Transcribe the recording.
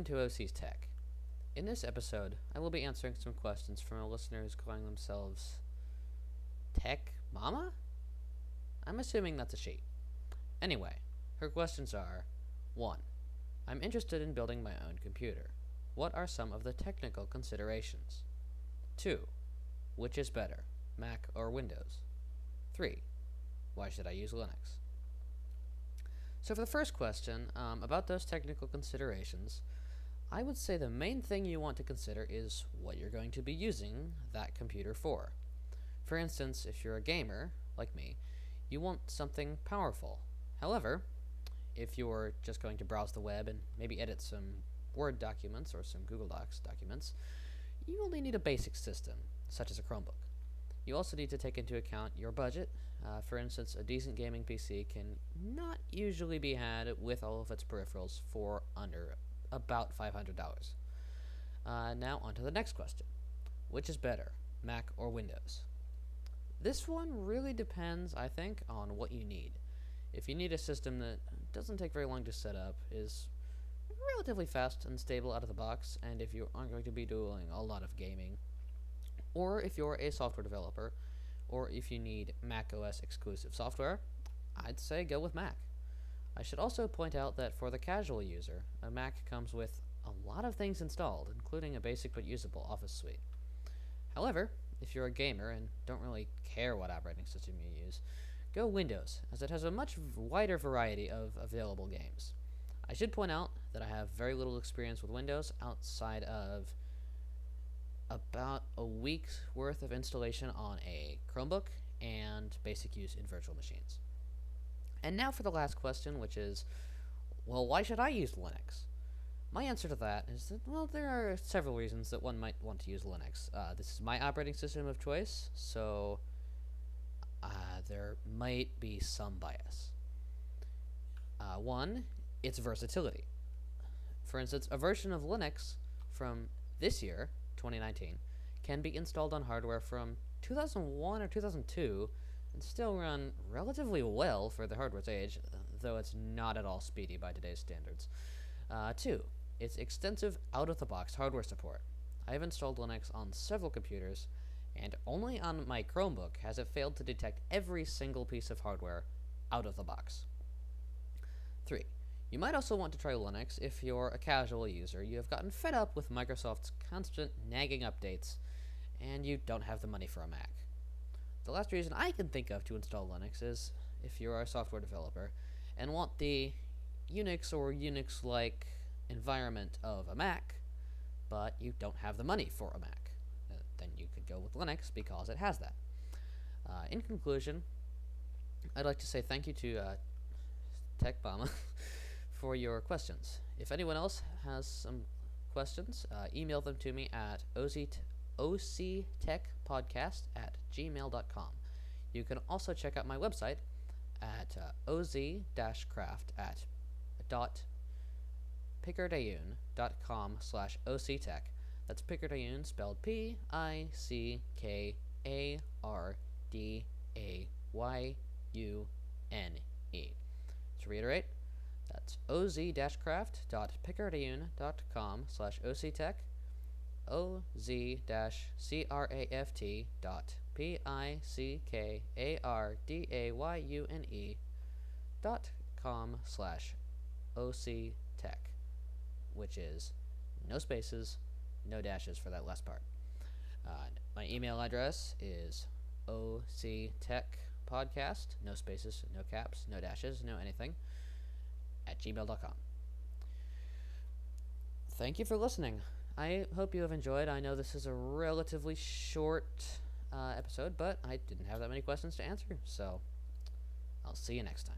welcome to OC's Tech. In this episode, I will be answering some questions from a listener who's calling themselves Tech Momma? I'm assuming that's a she. Anyway, her questions are 1. I'm interested in building my own computer. What are some of the technical considerations? 2. Which is better, Mac or Windows? 3. Why should I use Linux? So, for the first question, um, about those technical considerations, I would say the main thing you want to consider is what you're going to be using that computer for. For instance, if you're a gamer, like me, you want something powerful. However, if you're just going to browse the web and maybe edit some Word documents or some Google Docs documents, you only need a basic system, such as a Chromebook. You also need to take into account your budget. Uh, for instance, a decent gaming PC can not usually be had with all of its peripherals for under about $500. Uh, now, on to the next question Which is better, Mac or Windows? This one really depends, I think, on what you need. If you need a system that doesn't take very long to set up, is relatively fast and stable out of the box, and if you aren't going to be doing a lot of gaming, or if you're a software developer, or if you need Mac OS exclusive software, I'd say go with Mac. I should also point out that for the casual user, a Mac comes with a lot of things installed, including a basic but usable Office suite. However, if you're a gamer and don't really care what operating system you use, go Windows, as it has a much wider variety of available games. I should point out that I have very little experience with Windows outside of about a week's worth of installation on a Chromebook and basic use in virtual machines. And now for the last question, which is, well, why should I use Linux? My answer to that is that, well, there are several reasons that one might want to use Linux. Uh, this is my operating system of choice, so uh, there might be some bias. Uh, one, its versatility. For instance, a version of Linux from this year, 2019, can be installed on hardware from 2001 or 2002 and still run relatively well for the hardware's age, though it's not at all speedy by today's standards. Uh, two, its extensive out-of-the-box hardware support. I have installed Linux on several computers, and only on my Chromebook has it failed to detect every single piece of hardware out of the box. 3. You might also want to try Linux if you're a casual user. You have gotten fed up with Microsoft's constant nagging updates, and you don't have the money for a Mac. The last reason I can think of to install Linux is if you're a software developer and want the Unix or Unix like environment of a Mac, but you don't have the money for a Mac. Uh, then you could go with Linux because it has that. Uh, in conclusion, I'd like to say thank you to uh, TechBama for your questions. If anyone else has some questions, uh, email them to me at octechpodcast at gmail.com. You can also check out my website at uh, oz-craft at dot pickardayune.com slash octech. That's Pickardayune spelled P I C K A R D A Y U N E. To reiterate, that's oz-craft.pickardayune.com slash octech oz-craft dot p-i-c-k-a-r-d-a-y-u-n-e dot com slash octech which is no spaces, no dashes for that last part. Uh, my email address is octechpodcast, no spaces, no caps, no dashes, no anything, at gmail.com. Thank you for listening. I hope you have enjoyed. I know this is a relatively short uh, episode, but I didn't have that many questions to answer, so I'll see you next time.